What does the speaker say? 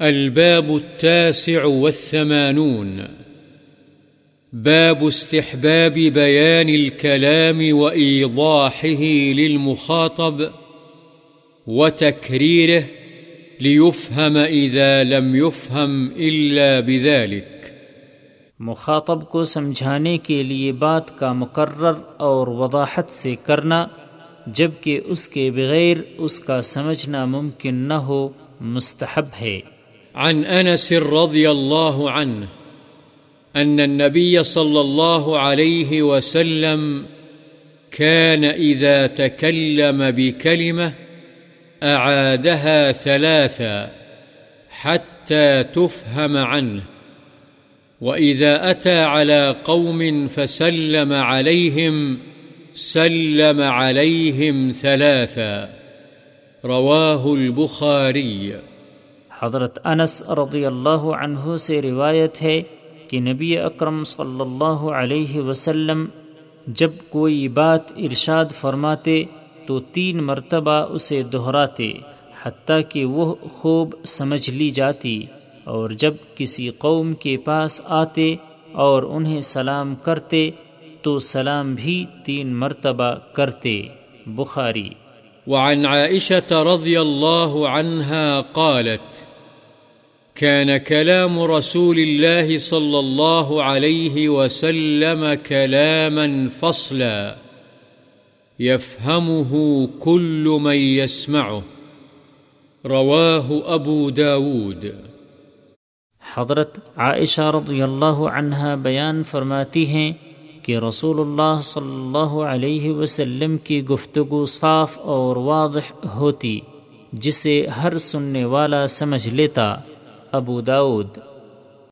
الباب التاسع والثمانون. باب استحباب بيان الكلام وإيضاحه للمخاطب وتكريره ليفهم إذا لم يفهم إلا بذلك. مخاطب کو سمجھانے کے لیے بات کا مقرر اور وضاحت سے کرنا، جبکہ اس کے بغیر اس کا سمجھنا ممکن نہ ہو، مستحب ہے۔ عن أنس رضي الله عنه أن النبي صلى الله عليه وسلم كان إذا تكلم بكلمة أعادها ثلاثا حتى تفهم عنه، وإذا أتى على قوم فسلم عليهم، سلم عليهم ثلاثا، رواه البخاري. حضرت انس رضی اللہ عنہ سے روایت ہے کہ نبی اکرم صلی اللہ علیہ وسلم جب کوئی بات ارشاد فرماتے تو تین مرتبہ اسے دہراتے، حتیٰ کہ وہ خوب سمجھ لی جاتی اور جب کسی قوم کے پاس آتے اور انہیں سلام کرتے تو سلام بھی تین مرتبہ کرتے۔ بخاری۔ وعن عائشة رضي الله عنها قالت كان كلام رسول الله صلى الله عليه وسلم كلاما فصلا. يفهمه كل من يسمعه. رواه أبو داود. حضرت عائشہ رضی اللہ عنہ بیان فرماتی ہیں کہ رسول اللہ صلی اللہ علیہ وسلم کی گفتگو صاف اور واضح ہوتی، جسے ہر سننے والا سمجھ لیتا۔ ابو داود